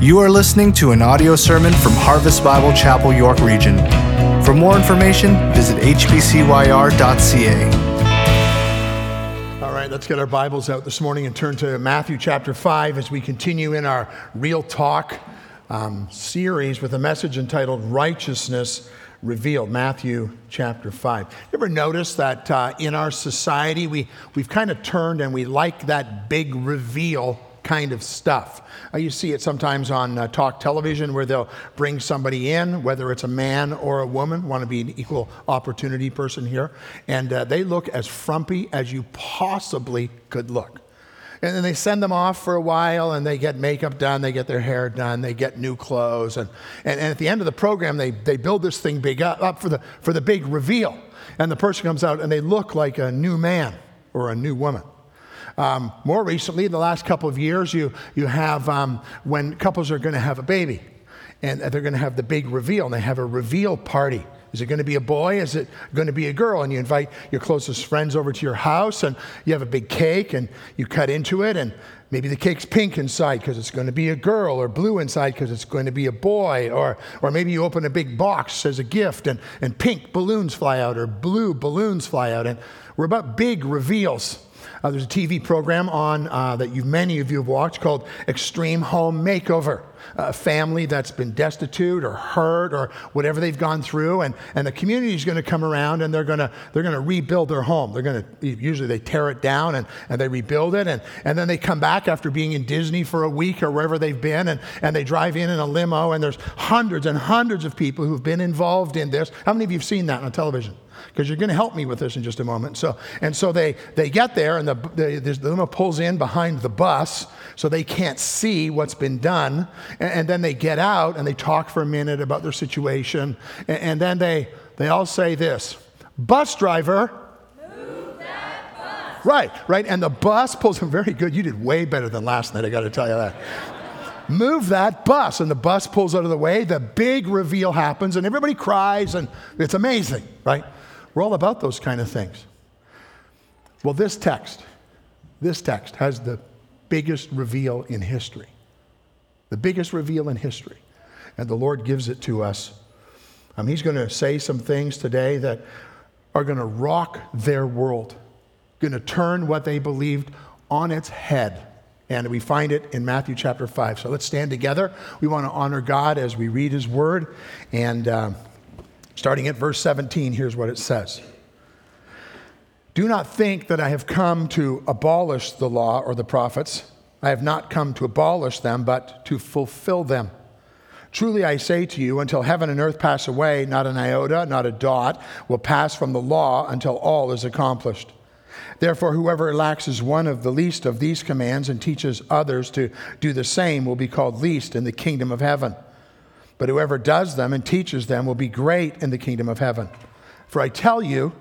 You are listening to an audio sermon from Harvest Bible Chapel, York Region. For more information, visit hbcyr.ca. All right, let's get our Bibles out this morning and turn to Matthew chapter 5 as we continue in our Real Talk um, series with a message entitled Righteousness Revealed. Matthew chapter 5. You ever notice that uh, in our society we, we've kind of turned and we like that big reveal kind of stuff. Uh, you see it sometimes on uh, talk television where they'll bring somebody in, whether it's a man or a woman, want to be an equal opportunity person here, and uh, they look as frumpy as you possibly could look. And then they send them off for a while and they get makeup done, they get their hair done, they get new clothes. And, and, and at the end of the program, they, they build this thing big up, up for, the, for the big reveal. And the person comes out and they look like a new man or a new woman. Um, more recently, in the last couple of years, you, you have um, when couples are going to have a baby and they're going to have the big reveal and they have a reveal party. Is it going to be a boy? Is it going to be a girl? And you invite your closest friends over to your house and you have a big cake and you cut into it and maybe the cake's pink inside because it's going to be a girl or blue inside because it's going to be a boy or, or maybe you open a big box as a gift and, and pink balloons fly out or blue balloons fly out and we're about big reveals uh, there's a TV program on uh, that you, many of you have watched called Extreme Home Makeover. A family that's been destitute or hurt or whatever they've gone through, and, and the community is going to come around and they're going to they're going to rebuild their home. They're going to usually they tear it down and, and they rebuild it, and, and then they come back after being in Disney for a week or wherever they've been, and, and they drive in in a limo, and there's hundreds and hundreds of people who've been involved in this. How many of you have seen that on television? Because you're going to help me with this in just a moment. So, and so they, they get there, and the, the, the limo pulls in behind the bus, so they can't see what's been done. And, and, then they get out and they talk for a minute about their situation. And, and then they, they all say this Bus driver, move that bus Right, right. And the bus pulls him very good. You did way better than last night, I got to tell you that. Move that bus. And the bus pulls out of the way. The big reveal happens, and everybody cries, and it's amazing, right? We're all about those kind of things. Well, this text, this text has the biggest reveal in history. The biggest reveal in history. And the Lord gives it to us. Um, he's going to say some things today that are going to rock their world, going to turn what they believed on its head. And we find it in Matthew chapter 5. So let's stand together. We want to honor God as we read his word. And. Uh, Starting at verse 17, here's what it says Do not think that I have come to abolish the law or the prophets. I have not come to abolish them, but to fulfill them. Truly I say to you, until heaven and earth pass away, not an iota, not a dot will pass from the law until all is accomplished. Therefore, whoever relaxes one of the least of these commands and teaches others to do the same will be called least in the kingdom of heaven. But whoever does them and teaches them will be great in the kingdom of heaven. For I tell you,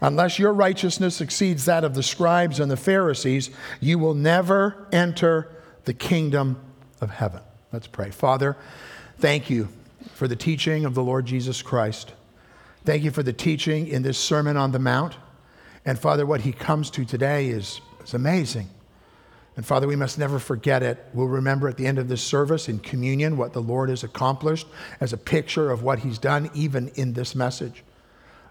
unless your righteousness exceeds that of the scribes and the Pharisees, you will never enter the kingdom of heaven. Let's pray. Father, thank you for the teaching of the Lord Jesus Christ. Thank you for the teaching in this Sermon on the Mount. And Father, what he comes to today is, is amazing. And Father, we must never forget it. We'll remember at the end of this service in communion what the Lord has accomplished as a picture of what He's done, even in this message.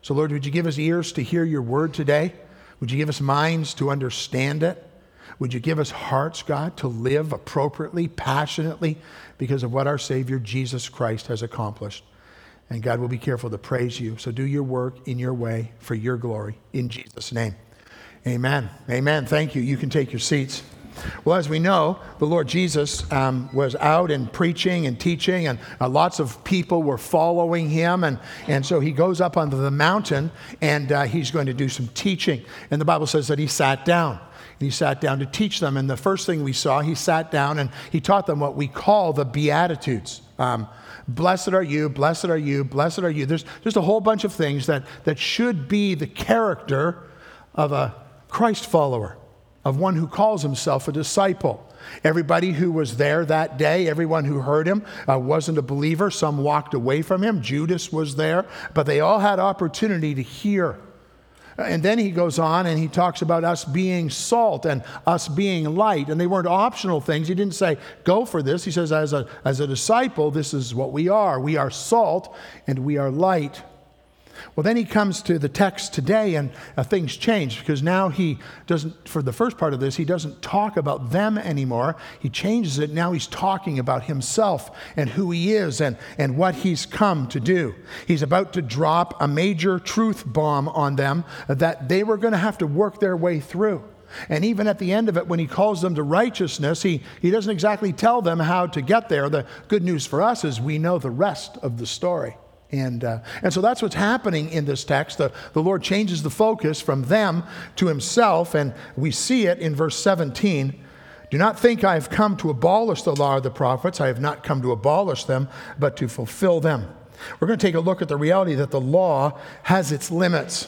So, Lord, would you give us ears to hear your word today? Would you give us minds to understand it? Would you give us hearts, God, to live appropriately, passionately, because of what our Savior Jesus Christ has accomplished? And God will be careful to praise you. So do your work in your way for your glory. In Jesus' name. Amen. Amen. Thank you. You can take your seats. Well, as we know, the Lord Jesus um, was out and preaching and teaching, and uh, lots of people were following him. And, and so he goes up onto the mountain and uh, he's going to do some teaching. And the Bible says that he sat down. And he sat down to teach them. And the first thing we saw, he sat down and he taught them what we call the Beatitudes. Um, blessed are you, blessed are you, blessed are you. There's just a whole bunch of things that, that should be the character of a Christ follower of one who calls himself a disciple. Everybody who was there that day, everyone who heard him, uh, wasn't a believer. Some walked away from him. Judas was there, but they all had opportunity to hear. And then he goes on and he talks about us being salt and us being light. And they weren't optional things. He didn't say, go for this. He says, as a, as a disciple, this is what we are. We are salt and we are light. Well, then he comes to the text today, and uh, things change because now he doesn't, for the first part of this, he doesn't talk about them anymore. He changes it. Now he's talking about himself and who he is and, and what he's come to do. He's about to drop a major truth bomb on them that they were going to have to work their way through. And even at the end of it, when he calls them to righteousness, he, he doesn't exactly tell them how to get there. The good news for us is we know the rest of the story. And, uh, and so that's what's happening in this text. The, the Lord changes the focus from them to himself, and we see it in verse 17. Do not think I have come to abolish the law of the prophets. I have not come to abolish them, but to fulfill them. We're going to take a look at the reality that the law has its limits.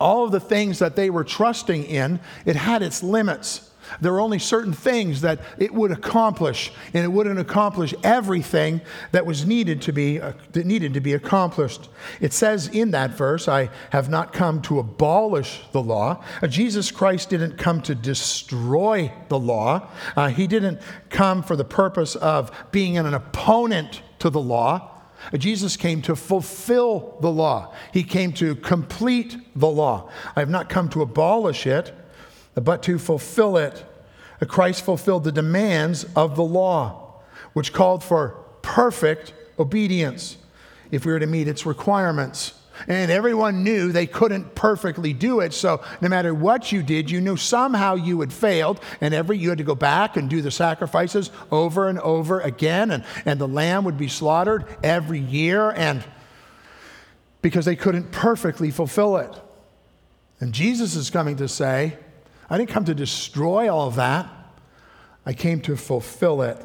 All of the things that they were trusting in, it had its limits. There were only certain things that it would accomplish, and it wouldn't accomplish everything that was needed to be uh, that needed to be accomplished. It says in that verse, "I have not come to abolish the law." Uh, Jesus Christ didn't come to destroy the law. Uh, he didn't come for the purpose of being an opponent to the law. Uh, Jesus came to fulfill the law. He came to complete the law. I have not come to abolish it but to fulfill it. Christ fulfilled the demands of the law, which called for perfect obedience if we were to meet its requirements. And everyone knew they couldn't perfectly do it. So no matter what you did, you knew somehow you had failed. And every you had to go back and do the sacrifices over and over again. And, and the lamb would be slaughtered every year. And because they couldn't perfectly fulfill it. And Jesus is coming to say, I didn't come to destroy all of that, I came to fulfill it.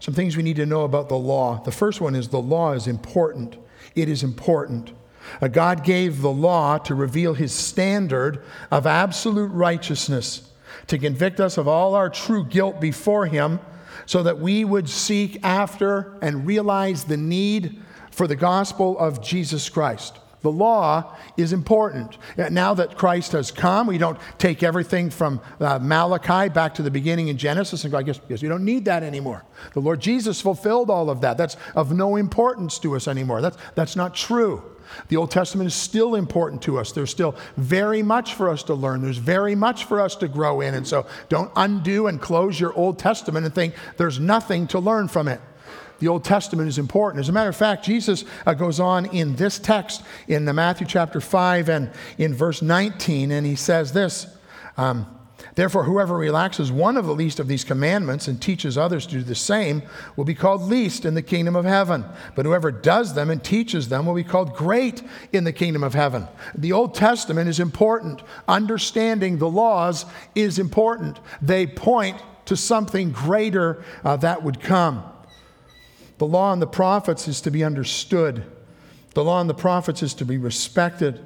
Some things we need to know about the law. The first one is the law is important. It is important. God gave the law to reveal his standard of absolute righteousness, to convict us of all our true guilt before him, so that we would seek after and realize the need for the gospel of Jesus Christ. The law is important. Now that Christ has come, we don't take everything from uh, Malachi back to the beginning in Genesis and go, I guess, guess we don't need that anymore. The Lord Jesus fulfilled all of that. That's of no importance to us anymore. That's, that's not true. The Old Testament is still important to us. There's still very much for us to learn. There's very much for us to grow in. And so don't undo and close your Old Testament and think there's nothing to learn from it the Old Testament is important. As a matter of fact, Jesus uh, goes on in this text in the Matthew chapter 5 and in verse 19, and he says this um, Therefore, whoever relaxes one of the least of these commandments and teaches others to do the same will be called least in the kingdom of heaven. But whoever does them and teaches them will be called great in the kingdom of heaven. The Old Testament is important. Understanding the laws is important. They point to something greater uh, that would come. The law and the prophets is to be understood. The law and the prophets is to be respected.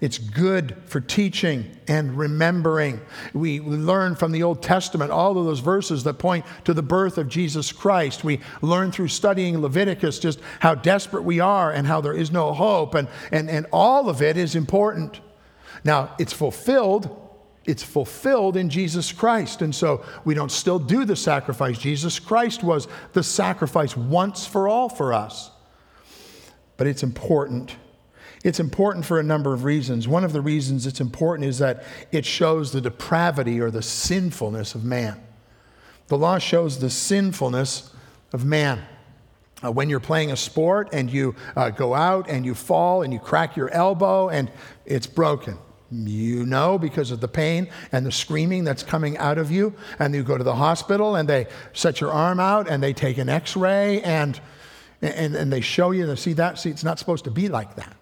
It's good for teaching and remembering. We learn from the Old Testament all of those verses that point to the birth of Jesus Christ. We learn through studying Leviticus just how desperate we are and how there is no hope, and, and, and all of it is important. Now, it's fulfilled it's fulfilled in Jesus Christ. And so we don't still do the sacrifice. Jesus Christ was the sacrifice once for all for us. But it's important. It's important for a number of reasons. One of the reasons it's important is that it shows the depravity or the sinfulness of man. The law shows the sinfulness of man. Uh, when you're playing a sport and you uh, go out and you fall and you crack your elbow and it's broken, you know because of the pain and the screaming that's coming out of you. And you go to the hospital and they set your arm out and they take an x ray and, and, and they show you, see that, see, it's not supposed to be like that.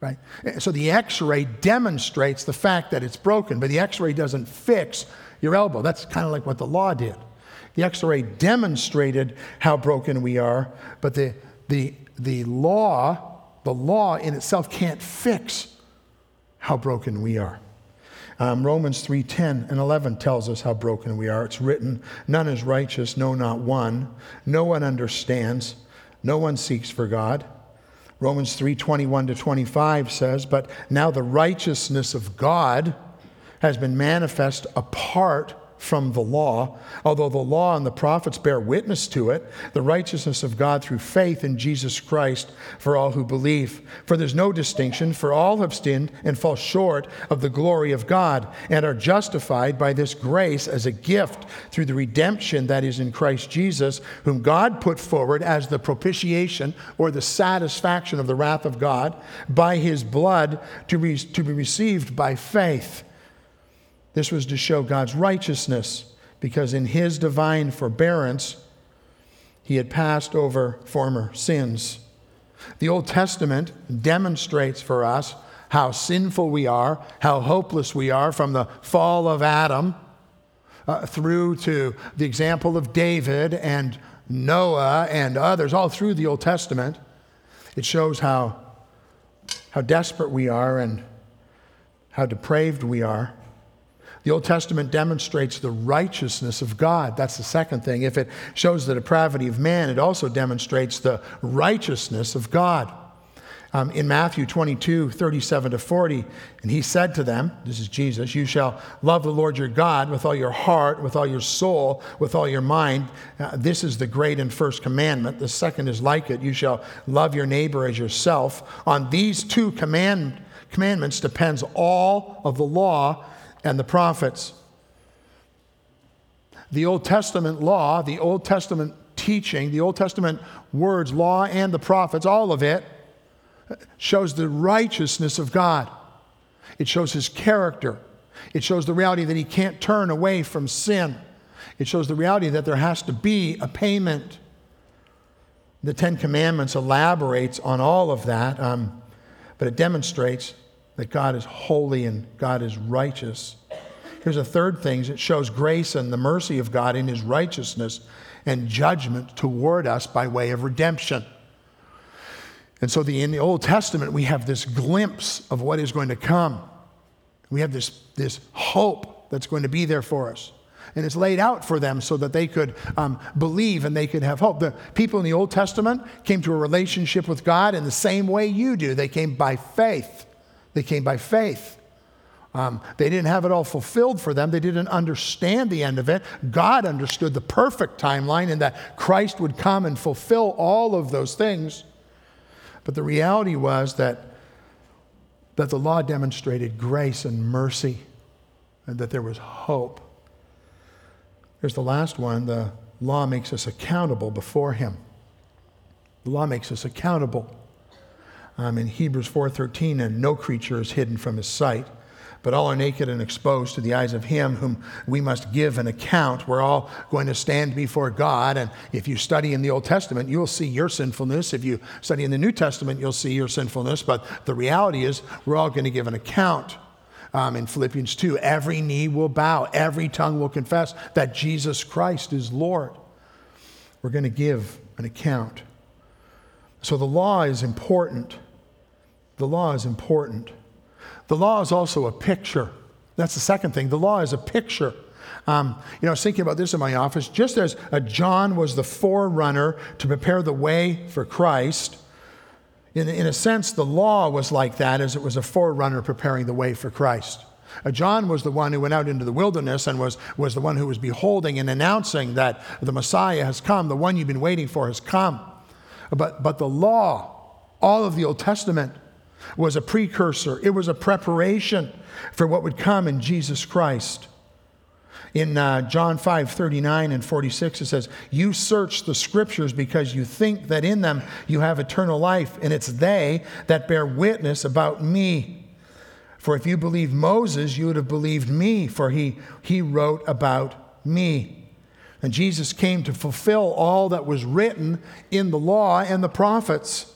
Right? So the x ray demonstrates the fact that it's broken, but the x ray doesn't fix your elbow. That's kind of like what the law did. The x ray demonstrated how broken we are, but the, the, the law, the law in itself can't fix how broken we are. Um, Romans 3:10 and 11 tells us how broken we are. It's written, "None is righteous, no, not one. No one understands. No one seeks for God. Romans 3 21 to 25 says, But now the righteousness of God has been manifest apart from the law, although the law and the prophets bear witness to it, the righteousness of God through faith in Jesus Christ for all who believe. For there's no distinction, for all have sinned and fall short of the glory of God, and are justified by this grace as a gift through the redemption that is in Christ Jesus, whom God put forward as the propitiation or the satisfaction of the wrath of God by his blood to, re- to be received by faith. This was to show God's righteousness, because in his divine forbearance, he had passed over former sins. The Old Testament demonstrates for us how sinful we are, how hopeless we are from the fall of Adam uh, through to the example of David and Noah and others, all through the Old Testament. It shows how, how desperate we are and how depraved we are. The Old Testament demonstrates the righteousness of God. That's the second thing. If it shows the depravity of man, it also demonstrates the righteousness of God. Um, in Matthew 22, 37 to 40, and he said to them, This is Jesus, you shall love the Lord your God with all your heart, with all your soul, with all your mind. Uh, this is the great and first commandment. The second is like it. You shall love your neighbor as yourself. On these two command, commandments depends all of the law and the prophets. The Old Testament law, the Old Testament teaching, the Old Testament words, law and the prophets, all of it shows the righteousness of God. It shows his character. It shows the reality that he can't turn away from sin. It shows the reality that there has to be a payment. The Ten Commandments elaborates on all of that, um, but it demonstrates that God is holy and God is righteous. Here's a third thing it shows grace and the mercy of God in his righteousness and judgment toward us by way of redemption. And so the, in the Old Testament, we have this glimpse of what is going to come. We have this, this hope that's going to be there for us. And it's laid out for them so that they could um, believe and they could have hope. The people in the Old Testament came to a relationship with God in the same way you do. They came by faith. They came by faith. Um, they didn't have it all fulfilled for them. They didn't understand the end of it. God understood the perfect timeline and that Christ would come and fulfill all of those things. But the reality was that, that the law demonstrated grace and mercy and that there was hope. Here's the last one the law makes us accountable before Him. The law makes us accountable um, in Hebrews 4:13, and no creature is hidden from his sight, but all are naked and exposed to the eyes of him whom we must give an account. We're all going to stand before God, and if you study in the Old Testament, you'll see your sinfulness. If you study in the New Testament, you'll see your sinfulness. But the reality is, we're all going to give an account. Um, in Philippians 2, every knee will bow, every tongue will confess that Jesus Christ is Lord. We're going to give an account. So the law is important. The law is important. The law is also a picture. That's the second thing. The law is a picture. Um, you know, I was thinking about this in my office. Just as John was the forerunner to prepare the way for Christ, in, in a sense, the law was like that, as it was a forerunner preparing the way for Christ. John was the one who went out into the wilderness and was, was the one who was beholding and announcing that the Messiah has come, the one you've been waiting for has come. But, but the law, all of the Old Testament, was a precursor, it was a preparation for what would come in Jesus Christ. In uh, John 5 39 and 46, it says, You search the scriptures because you think that in them you have eternal life, and it's they that bear witness about me. For if you believed Moses, you would have believed me, for he, he wrote about me. And Jesus came to fulfill all that was written in the law and the prophets.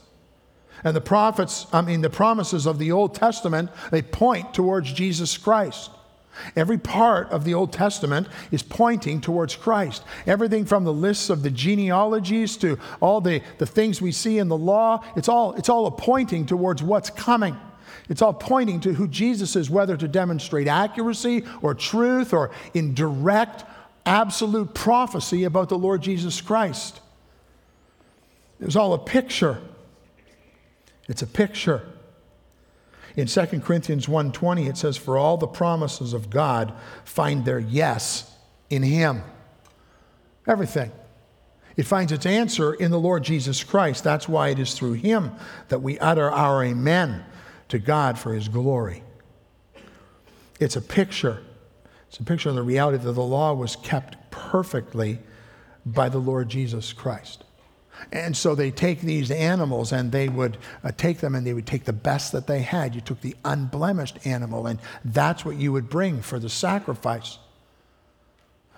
And the prophets, I mean, the promises of the Old Testament, they point towards Jesus Christ. Every part of the Old Testament is pointing towards Christ. Everything from the lists of the genealogies to all the, the things we see in the law, it's all, it's all a pointing towards what's coming. It's all pointing to who Jesus is, whether to demonstrate accuracy or truth or in direct, absolute prophecy about the Lord Jesus Christ. It was all a picture It's a picture. In 2 Corinthians 1:20 it says for all the promises of God find their yes in him. Everything. It finds its answer in the Lord Jesus Christ. That's why it is through him that we utter our amen to God for his glory. It's a picture. It's a picture of the reality that the law was kept perfectly by the Lord Jesus Christ. And so they take these animals and they would uh, take them and they would take the best that they had. You took the unblemished animal, and that's what you would bring for the sacrifice.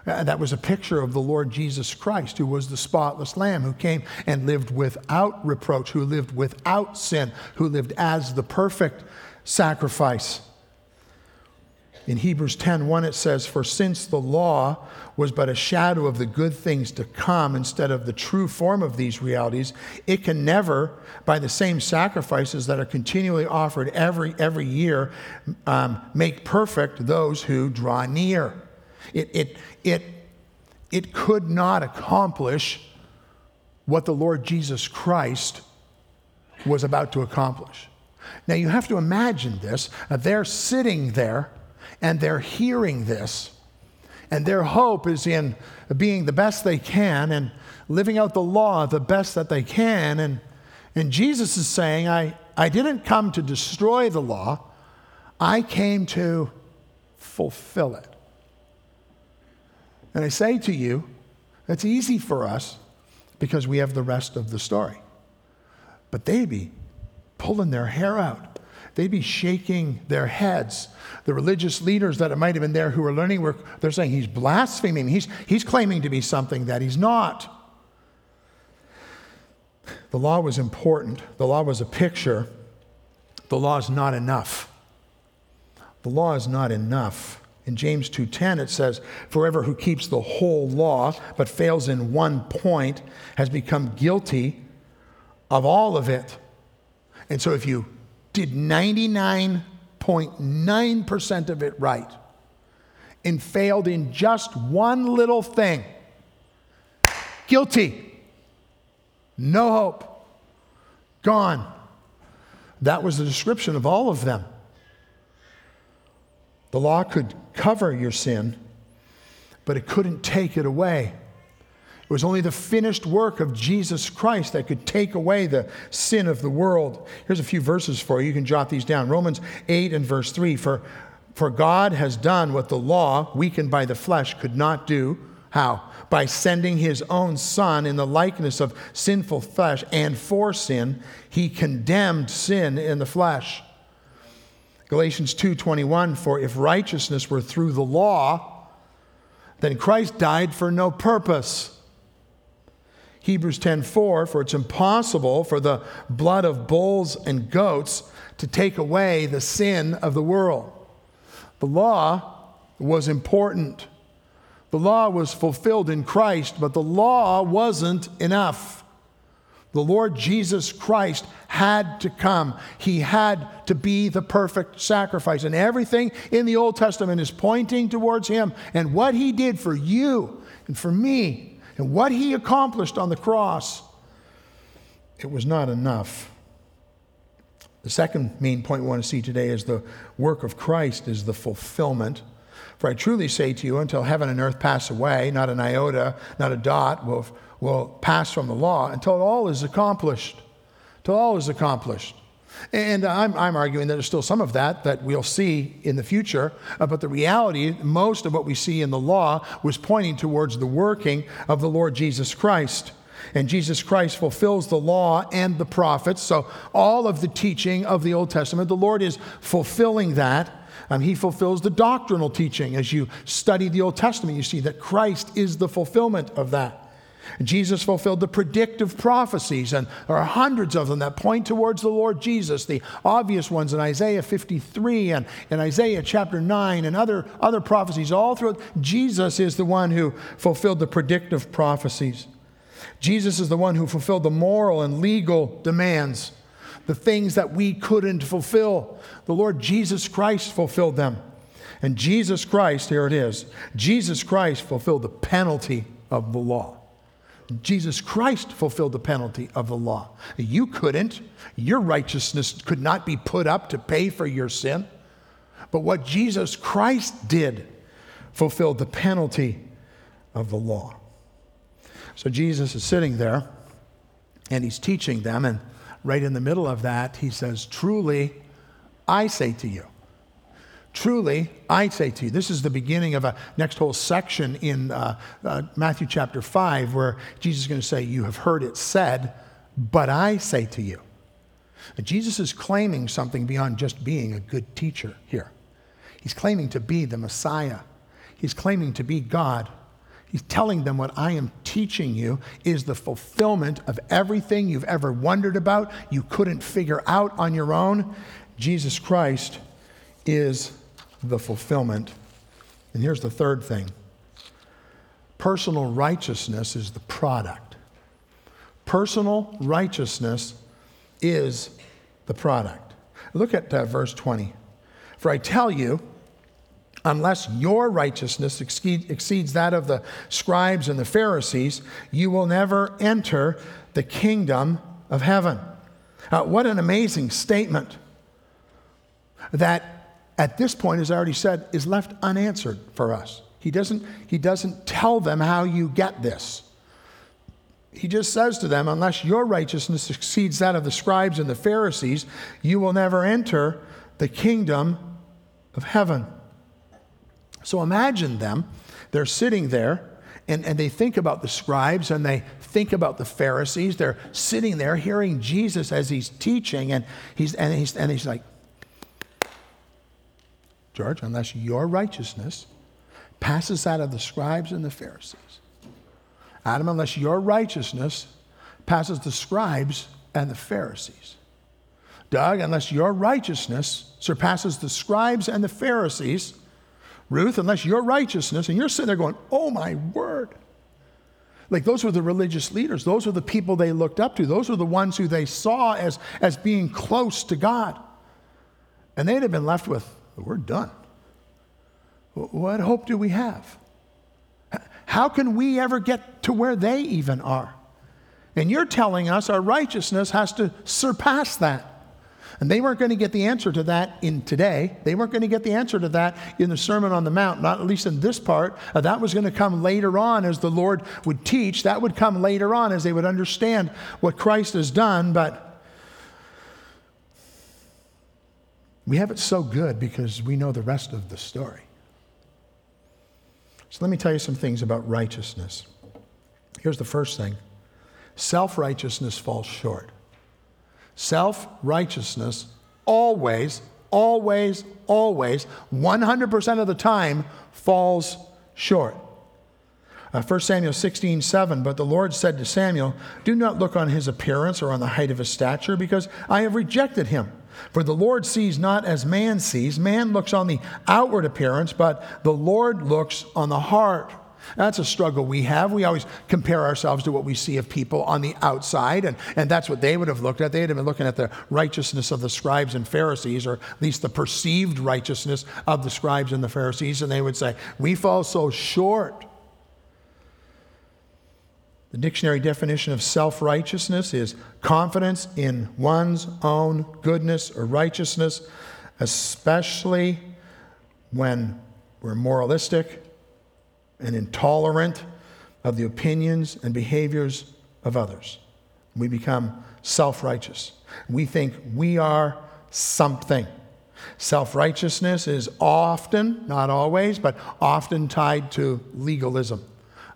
Uh, that was a picture of the Lord Jesus Christ, who was the spotless Lamb, who came and lived without reproach, who lived without sin, who lived as the perfect sacrifice. In Hebrews 10:1 it says, "For since the law was but a shadow of the good things to come instead of the true form of these realities, it can never, by the same sacrifices that are continually offered every every year, um, make perfect those who draw near." It, it, it, it could not accomplish what the Lord Jesus Christ was about to accomplish. Now you have to imagine this. They're sitting there and they're hearing this, and their hope is in being the best they can and living out the law the best that they can. And, and Jesus is saying, I, I didn't come to destroy the law, I came to fulfill it. And I say to you, it's easy for us because we have the rest of the story. But they'd be pulling their hair out. They'd be shaking their heads. The religious leaders that might have been there who were learning were they're saying he's blaspheming. He's, he's claiming to be something that he's not. The law was important. The law was a picture. The law is not enough. The law is not enough. In James 2:10 it says, "Forever who keeps the whole law but fails in one point has become guilty of all of it." And so if you did 99.9% of it right and failed in just one little thing, guilty. No hope. Gone. That was the description of all of them. The law could cover your sin, but it couldn't take it away. It was only the finished work of Jesus Christ that could take away the sin of the world. Here's a few verses for you. You can jot these down. Romans 8 and verse 3 For, for God has done what the law, weakened by the flesh, could not do. How? By sending his own Son in the likeness of sinful flesh, and for sin, he condemned sin in the flesh Galatians 2:21 for if righteousness were through the law then Christ died for no purpose. Hebrews 10:4 for it's impossible for the blood of bulls and goats to take away the sin of the world. The law was important. The law was fulfilled in Christ, but the law wasn't enough. The Lord Jesus Christ had to come. He had to be the perfect sacrifice. And everything in the Old Testament is pointing towards Him and what He did for you and for me and what He accomplished on the cross. It was not enough. The second main point we want to see today is the work of Christ is the fulfillment. For I truly say to you, until heaven and earth pass away, not an iota, not a dot will will pass from the law until all is accomplished. Till all is accomplished. And I'm, I'm, arguing that there's still some of that that we'll see in the future. Uh, but the reality, most of what we see in the law was pointing towards the working of the Lord Jesus Christ. And Jesus Christ fulfills the law and the prophets. So, all of the teaching of the Old Testament, the Lord is fulfilling that. Um, he fulfills the doctrinal teaching. As you study the Old Testament, you see that Christ is the fulfillment of that. Jesus fulfilled the predictive prophecies, and there are hundreds of them that point towards the Lord Jesus. The obvious ones in Isaiah 53 and in Isaiah chapter 9 and other, other prophecies, all through Jesus is the one who fulfilled the predictive prophecies. Jesus is the one who fulfilled the moral and legal demands, the things that we couldn't fulfill. The Lord Jesus Christ fulfilled them. And Jesus Christ, here it is, Jesus Christ fulfilled the penalty of the law. Jesus Christ fulfilled the penalty of the law. You couldn't. Your righteousness could not be put up to pay for your sin. But what Jesus Christ did fulfilled the penalty of the law. So Jesus is sitting there and he's teaching them, and right in the middle of that, he says, Truly, I say to you, Truly, I say to you, this is the beginning of a next whole section in uh, uh, Matthew chapter 5 where Jesus is going to say, You have heard it said, but I say to you. And Jesus is claiming something beyond just being a good teacher here. He's claiming to be the Messiah, he's claiming to be God. He's telling them what I am teaching you is the fulfillment of everything you've ever wondered about, you couldn't figure out on your own. Jesus Christ is the fulfillment. And here's the third thing personal righteousness is the product. Personal righteousness is the product. Look at uh, verse 20. For I tell you, unless your righteousness exceeds that of the scribes and the Pharisees, you will never enter the kingdom of heaven. Uh, what an amazing statement that at this point, as I already said, is left unanswered for us. He doesn't, he doesn't tell them how you get this. He just says to them, unless your righteousness exceeds that of the scribes and the Pharisees, you will never enter the kingdom of heaven. So imagine them. They're sitting there and, and they think about the scribes and they think about the Pharisees. They're sitting there hearing Jesus as he's teaching, and he's, and he's, and he's like, George, unless your righteousness passes that of the scribes and the Pharisees. Adam, unless your righteousness passes the scribes and the Pharisees. Doug, unless your righteousness surpasses the scribes and the Pharisees. Ruth, unless your righteousness, and you're sitting there going, oh my word. Like those were the religious leaders. Those were the people they looked up to. Those were the ones who they saw as, as being close to God. And they'd have been left with, we're done. What hope do we have? How can we ever get to where they even are? And you're telling us our righteousness has to surpass that. And they weren't going to get the answer to that in today. They weren't going to get the answer to that in the Sermon on the Mount, not at least in this part. Uh, that was going to come later on as the Lord would teach. That would come later on as they would understand what Christ has done. But We have it so good because we know the rest of the story. So let me tell you some things about righteousness. Here's the first thing self righteousness falls short. Self righteousness always, always, always, 100% of the time falls short. Uh, 1 Samuel 16, 7. But the Lord said to Samuel, Do not look on his appearance or on the height of his stature, because I have rejected him. For the Lord sees not as man sees. Man looks on the outward appearance, but the Lord looks on the heart. That's a struggle we have. We always compare ourselves to what we see of people on the outside, and, and that's what they would have looked at. They'd have been looking at the righteousness of the scribes and Pharisees, or at least the perceived righteousness of the scribes and the Pharisees, and they would say, We fall so short. The dictionary definition of self righteousness is confidence in one's own goodness or righteousness, especially when we're moralistic and intolerant of the opinions and behaviors of others. We become self righteous. We think we are something. Self righteousness is often, not always, but often tied to legalism.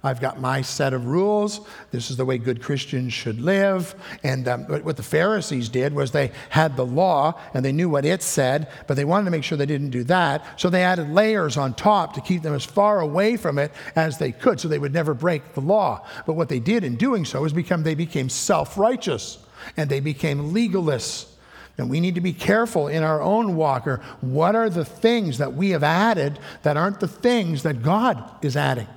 I've got my set of rules. This is the way good Christians should live. And um, what the Pharisees did was they had the law and they knew what it said, but they wanted to make sure they didn't do that. So they added layers on top to keep them as far away from it as they could so they would never break the law. But what they did in doing so is become, they became self righteous and they became legalists. And we need to be careful in our own walker. What are the things that we have added that aren't the things that God is adding?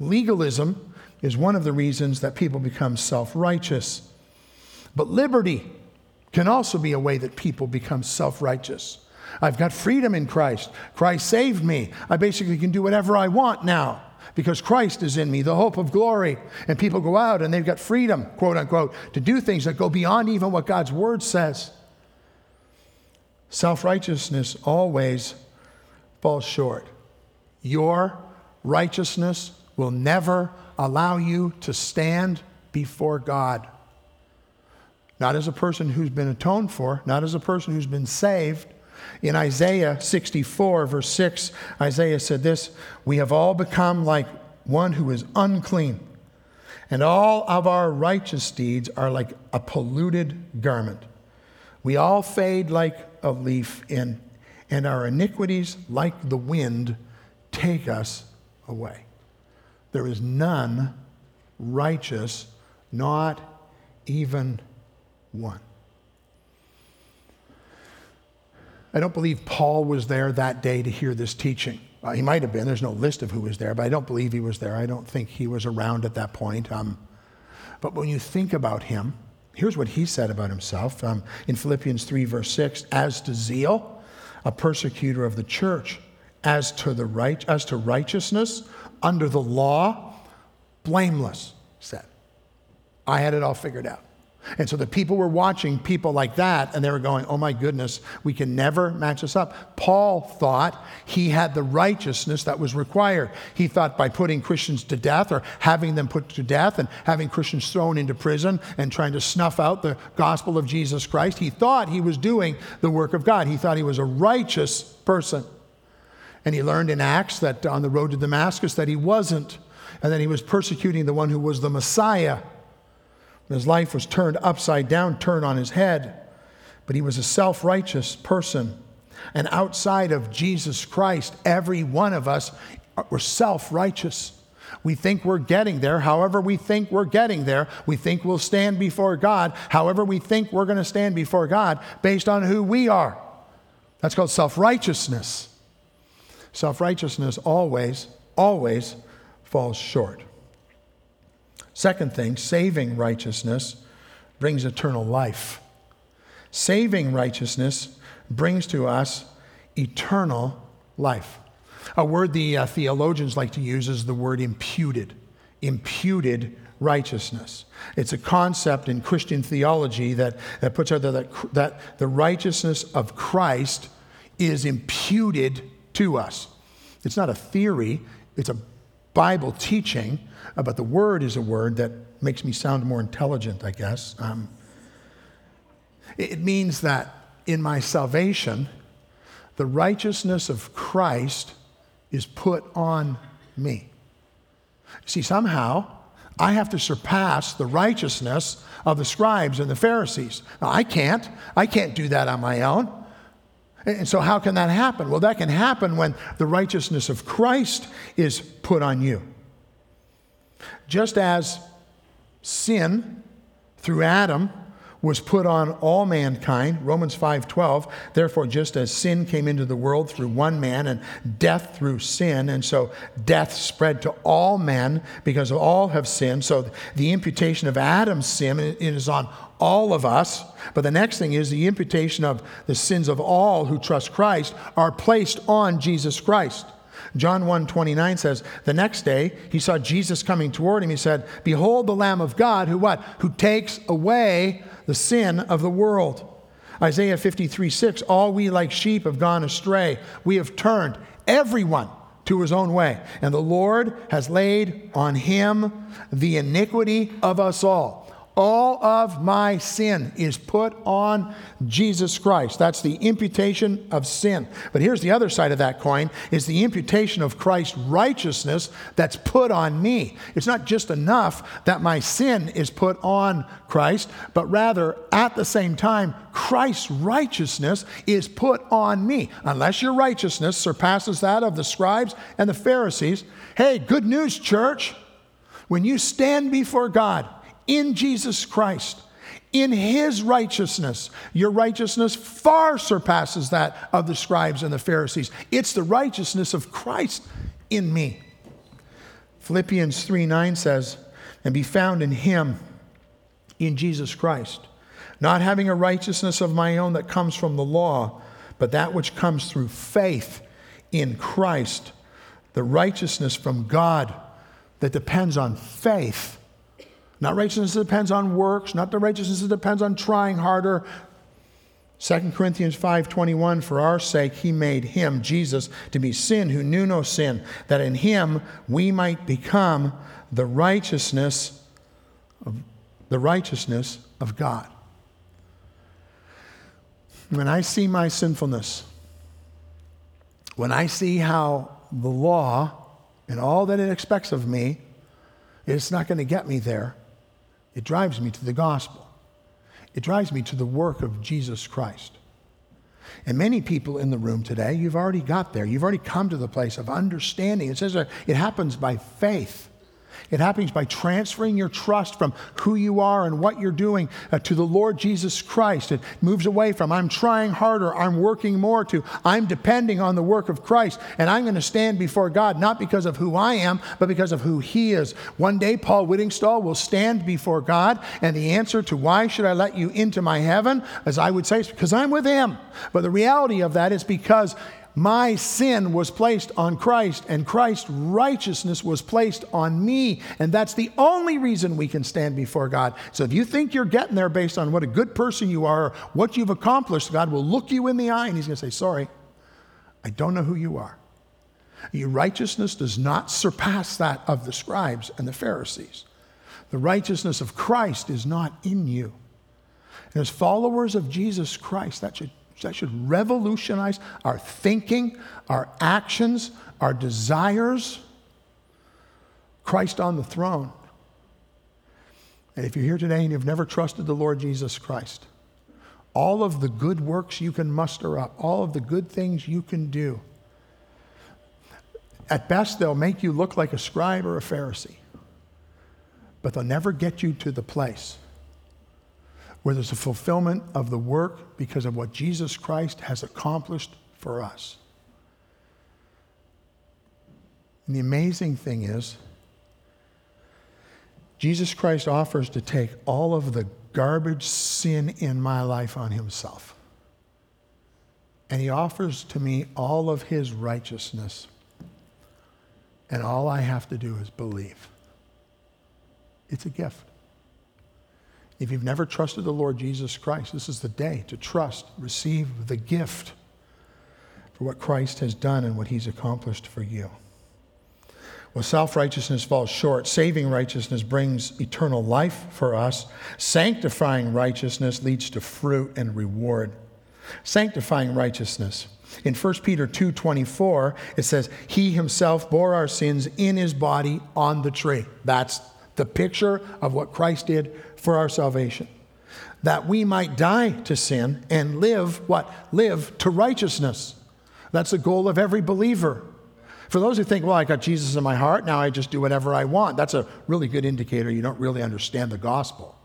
Legalism is one of the reasons that people become self righteous. But liberty can also be a way that people become self righteous. I've got freedom in Christ. Christ saved me. I basically can do whatever I want now. because Christ is in me, the hope of glory. And people go out and they've got freedom, quote unquote, to do things that go beyond even what God's word says. Self righteousness always falls short. Your righteousness will never allow you to stand before God. Not as a person who's been atoned for, not as a person who's been saved. In Isaiah 64, verse 6, Isaiah said this We have all become like one who is unclean, and all of our righteous deeds are like a polluted garment. We all fade like a leaf, and, and our iniquities, like the wind, take us away. There is none righteous, not even one. I don't believe Paul was there that day to hear this teaching. Uh, he might have been. There's no list of who was there, but I don't believe he was there. I don't think he was around at that point. Um, but when you think about him, here's what he said about himself um, in Philippians 3, verse 6 As to zeal, a persecutor of the church, as to, the right, as to righteousness, under the law, blameless, said. I had it all figured out. And so the people were watching people like that and they were going, oh my goodness, we can never match this up. Paul thought he had the righteousness that was required. He thought by putting Christians to death or having them put to death and having Christians thrown into prison and trying to snuff out the gospel of Jesus Christ, he thought he was doing the work of God. He thought he was a righteous person. And he learned in Acts that on the road to Damascus that he wasn't, and that he was persecuting the one who was the Messiah. His life was turned upside down, turned on his head. But he was a self righteous person. And outside of Jesus Christ, every one of us were self righteous. We think we're getting there. However, we think we're getting there. We think we'll stand before God. However, we think we're going to stand before God based on who we are. That's called self righteousness. Self righteousness always, always falls short. Second thing, saving righteousness brings eternal life. Saving righteousness brings to us eternal life. A word the uh, theologians like to use is the word imputed. Imputed righteousness. It's a concept in Christian theology that, that puts out there that, that the righteousness of Christ is imputed to us. It's not a theory, it's a Bible teaching uh, but the word is a word that makes me sound more intelligent, I guess. Um, it means that in my salvation, the righteousness of Christ is put on me. See, somehow I have to surpass the righteousness of the scribes and the Pharisees. Now, I can't. I can't do that on my own. And so, how can that happen? Well, that can happen when the righteousness of Christ is put on you. Just as sin through Adam was put on all mankind romans 5:12 therefore just as sin came into the world through one man and death through sin and so death spread to all men because all have sinned so the imputation of adam's sin is on all of us but the next thing is the imputation of the sins of all who trust Christ are placed on Jesus Christ John 1 29 says, The next day he saw Jesus coming toward him. He said, Behold the Lamb of God who what? Who takes away the sin of the world. Isaiah 53 6, all we like sheep have gone astray. We have turned everyone to his own way. And the Lord has laid on him the iniquity of us all. All of my sin is put on Jesus Christ. That's the imputation of sin. But here's the other side of that coin is the imputation of Christ's righteousness that's put on me. It's not just enough that my sin is put on Christ, but rather at the same time Christ's righteousness is put on me. Unless your righteousness surpasses that of the scribes and the Pharisees, hey, good news church. When you stand before God, in Jesus Christ, in his righteousness. Your righteousness far surpasses that of the scribes and the Pharisees. It's the righteousness of Christ in me. Philippians 3 9 says, And be found in him, in Jesus Christ, not having a righteousness of my own that comes from the law, but that which comes through faith in Christ, the righteousness from God that depends on faith. Not righteousness that depends on works, not the righteousness that depends on trying harder. 2 Corinthians 5:21 for our sake he made him Jesus to be sin who knew no sin that in him we might become the righteousness of the righteousness of God. When I see my sinfulness, when I see how the law and all that it expects of me, it's not going to get me there. It drives me to the gospel. It drives me to the work of Jesus Christ. And many people in the room today, you've already got there. You've already come to the place of understanding. It says it happens by faith. It happens by transferring your trust from who you are and what you're doing uh, to the Lord Jesus Christ. It moves away from I'm trying harder, I'm working more, to I'm depending on the work of Christ, and I'm going to stand before God not because of who I am, but because of who He is. One day, Paul Whittingstall will stand before God, and the answer to why should I let you into my heaven, as I would say, is because I'm with Him. But the reality of that is because my sin was placed on Christ, and Christ's righteousness was placed on me. And that's the only reason we can stand before God. So if you think you're getting there based on what a good person you are, or what you've accomplished, God will look you in the eye and He's going to say, Sorry, I don't know who you are. Your righteousness does not surpass that of the scribes and the Pharisees. The righteousness of Christ is not in you. And as followers of Jesus Christ, that should that should revolutionize our thinking, our actions, our desires. Christ on the throne. And if you're here today and you've never trusted the Lord Jesus Christ, all of the good works you can muster up, all of the good things you can do, at best, they'll make you look like a scribe or a Pharisee, but they'll never get you to the place where there's a fulfillment of the work because of what Jesus Christ has accomplished for us. And the amazing thing is, Jesus Christ offers to take all of the garbage sin in my life on himself. And he offers to me all of his righteousness. And all I have to do is believe. It's a gift. If you've never trusted the Lord Jesus Christ, this is the day to trust, receive the gift for what Christ has done and what he's accomplished for you. Well, self righteousness falls short. Saving righteousness brings eternal life for us. Sanctifying righteousness leads to fruit and reward. Sanctifying righteousness. In 1 Peter 2:24 it says he himself bore our sins in his body on the tree. That's the picture of what Christ did for our salvation. That we might die to sin and live what? Live to righteousness. That's the goal of every believer. For those who think, well, I got Jesus in my heart, now I just do whatever I want, that's a really good indicator you don't really understand the gospel.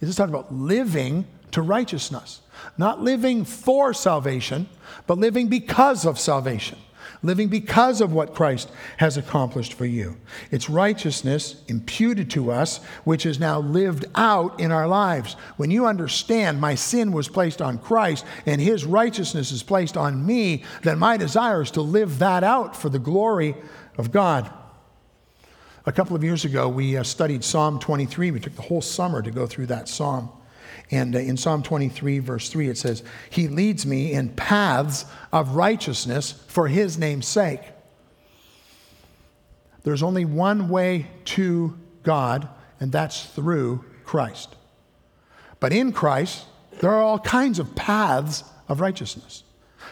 This is talking about living to righteousness, not living for salvation, but living because of salvation living because of what Christ has accomplished for you. It's righteousness imputed to us, which is now lived out in our lives. When you understand my sin was placed on Christ and his righteousness is placed on me, then my desire is to live that out for the glory of God. A couple of years ago, we uh, studied Psalm 23. We took the whole summer to go through that psalm. And uh, in Psalm 23, verse 3, it says, He leads me in paths of righteousness for His name's sake. There's only one way to God, and that's through Christ. But in Christ, there are all kinds of paths of righteousness.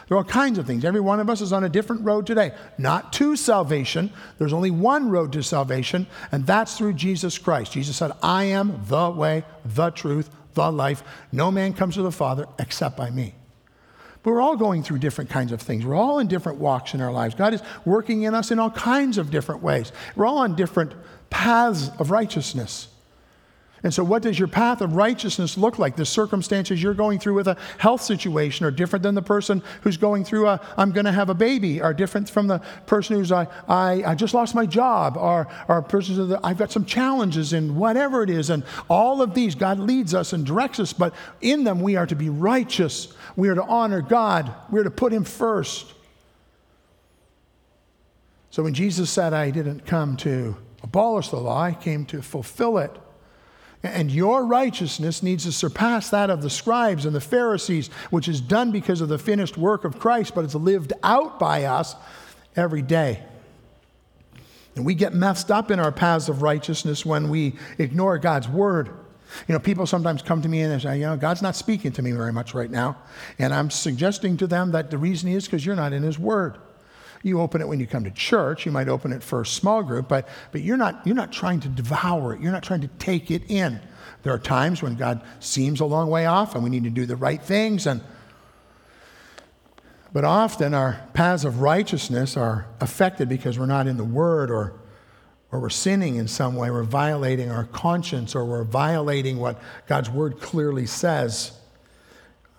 There are all kinds of things. Every one of us is on a different road today. Not to salvation. There's only one road to salvation, and that's through Jesus Christ. Jesus said, I am the way, the truth, the life. No man comes to the Father except by me. But we're all going through different kinds of things. We're all in different walks in our lives. God is working in us in all kinds of different ways. We're all on different paths of righteousness. And so, what does your path of righteousness look like? The circumstances you're going through with a health situation are different than the person who's going through a I'm going to have a baby, are different from the person who's I, I, I just lost my job, or, or persons I've got some challenges in whatever it is. And all of these, God leads us and directs us, but in them we are to be righteous. We are to honor God. We are to put Him first. So when Jesus said, I didn't come to abolish the law, I came to fulfill it. And your righteousness needs to surpass that of the scribes and the Pharisees, which is done because of the finished work of Christ, but it's lived out by us every day. And we get messed up in our paths of righteousness when we ignore God's word. You know, people sometimes come to me and they say, you know, God's not speaking to me very much right now. And I'm suggesting to them that the reason is because you're not in His Word. You open it when you come to church. You might open it for a small group, but, but you're, not, you're not trying to devour it. You're not trying to take it in. There are times when God seems a long way off and we need to do the right things. And, but often our paths of righteousness are affected because we're not in the Word or, or we're sinning in some way. We're violating our conscience or we're violating what God's Word clearly says.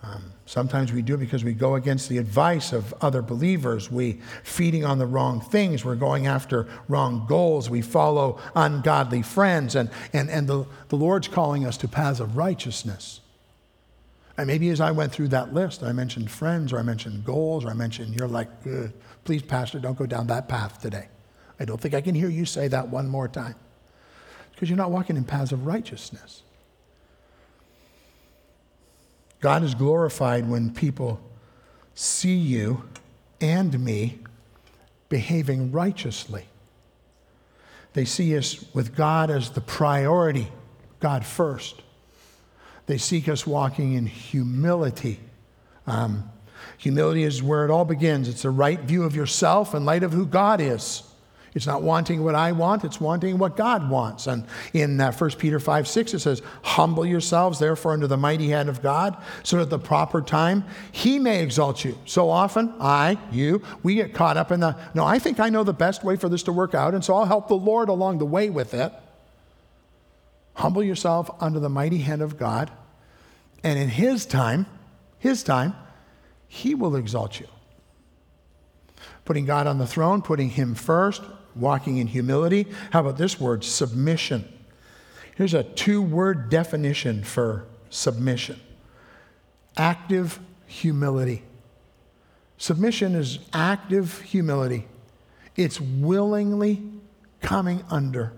Um, sometimes we do because we go against the advice of other believers. We feeding on the wrong things. We're going after wrong goals. We follow ungodly friends. And, and, and the, the Lord's calling us to paths of righteousness. And maybe as I went through that list, I mentioned friends or I mentioned goals or I mentioned, you're like, please, Pastor, don't go down that path today. I don't think I can hear you say that one more time. Because you're not walking in paths of righteousness. God is glorified when people see you and me behaving righteously. They see us with God as the priority, God first. They seek us walking in humility. Um, humility is where it all begins. It's a right view of yourself in light of who God is. It's not wanting what I want, it's wanting what God wants. And in uh, 1 Peter 5 6, it says, Humble yourselves, therefore, under the mighty hand of God, so that at the proper time he may exalt you. So often, I, you, we get caught up in the, no, I think I know the best way for this to work out, and so I'll help the Lord along the way with it. Humble yourself under the mighty hand of God, and in his time, his time, he will exalt you. Putting God on the throne, putting him first, walking in humility. How about this word, submission? Here's a two word definition for submission active humility. Submission is active humility, it's willingly coming under.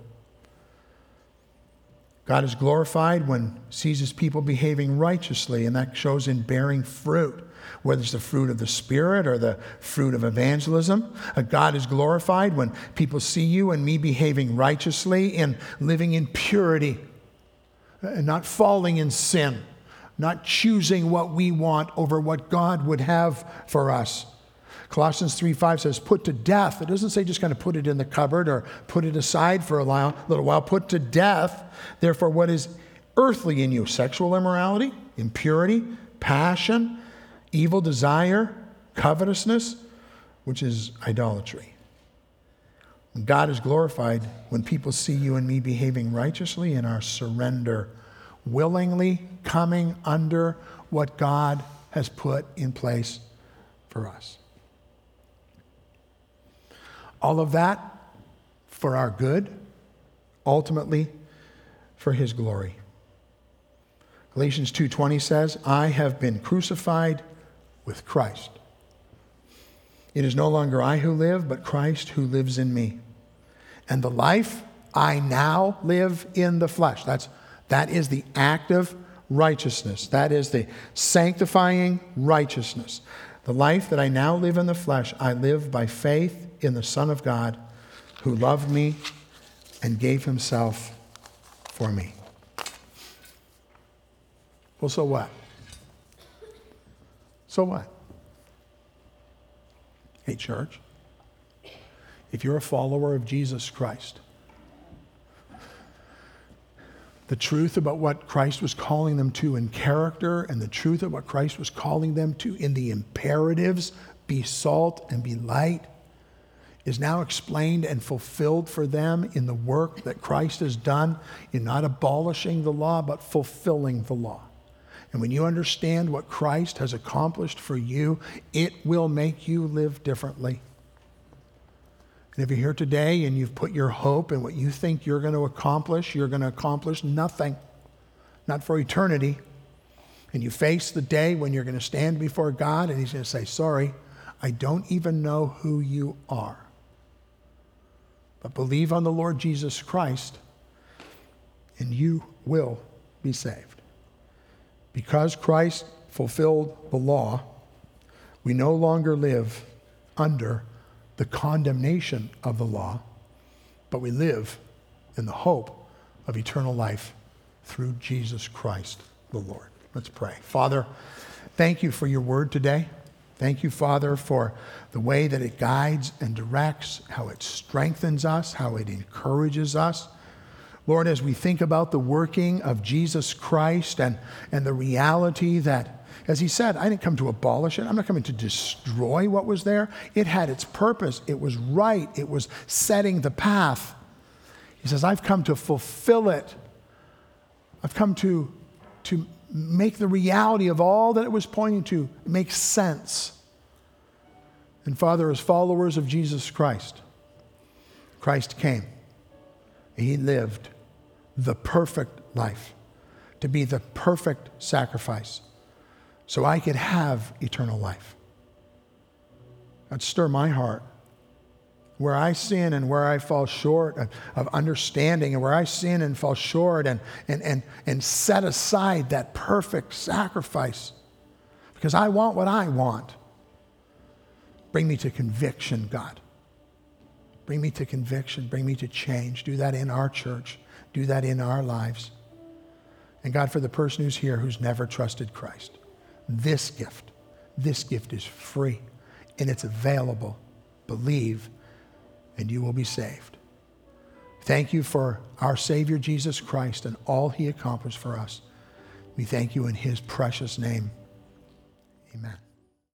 God is glorified when sees his people behaving righteously, and that shows in bearing fruit whether it's the fruit of the Spirit or the fruit of evangelism. Uh, God is glorified when people see you and me behaving righteously and living in purity, and uh, not falling in sin, not choosing what we want over what God would have for us. Colossians 3 5 says, put to death. It doesn't say just kind of put it in the cupboard or put it aside for a little while. Put to death, therefore, what is earthly in you sexual immorality, impurity, passion, evil desire, covetousness, which is idolatry. God is glorified when people see you and me behaving righteously in our surrender, willingly coming under what God has put in place for us. All of that for our good, ultimately for his glory. Galatians 2:20 says, "I have been crucified with Christ. It is no longer I who live, but Christ who lives in me. And the life I now live in the flesh. That's, that is the active righteousness. That is the sanctifying righteousness. The life that I now live in the flesh, I live by faith in the Son of God who loved me and gave himself for me. Well, so what? So what? Hey, church, if you're a follower of Jesus Christ, the truth about what Christ was calling them to in character and the truth of what Christ was calling them to in the imperatives be salt and be light is now explained and fulfilled for them in the work that Christ has done in not abolishing the law, but fulfilling the law. And when you understand what Christ has accomplished for you, it will make you live differently. And if you're here today and you've put your hope in what you think you're going to accomplish, you're going to accomplish nothing, not for eternity. And you face the day when you're going to stand before God and He's going to say, Sorry, I don't even know who you are. but believe on the Lord Jesus Christ, and you will be saved. Because Christ fulfilled the law, we no longer live under the condemnation of the law, but we live in the hope of eternal life through Jesus Christ the Lord. Let's pray. Father, thank you for your word today. Thank you, Father, for the way that it guides and directs, how it strengthens us, how it encourages us. Lord, as we think about the working of Jesus Christ and, and the reality that, as he said, I didn't come to abolish it. I'm not coming to destroy what was there. It had its purpose, it was right, it was setting the path. He says, I've come to fulfill it. I've come to, to make the reality of all that it was pointing to make sense. And Father, as followers of Jesus Christ, Christ came. He lived the perfect life, to be the perfect sacrifice, so I could have eternal life. That stir my heart where I sin and where I fall short of, of, understanding and where I sin and fall short and, and, and, and set aside that perfect sacrifice because I want what I want. Bring me to conviction, God. Bring me to conviction. Bring me to change. Do that in our church. Do that in our lives. And God, for the person who's here who's never trusted Christ, this gift, this gift is free and it's available. Believe and you will be saved. Thank you for our Savior Jesus Christ and all he accomplished for us. We thank you in his precious name. Amen.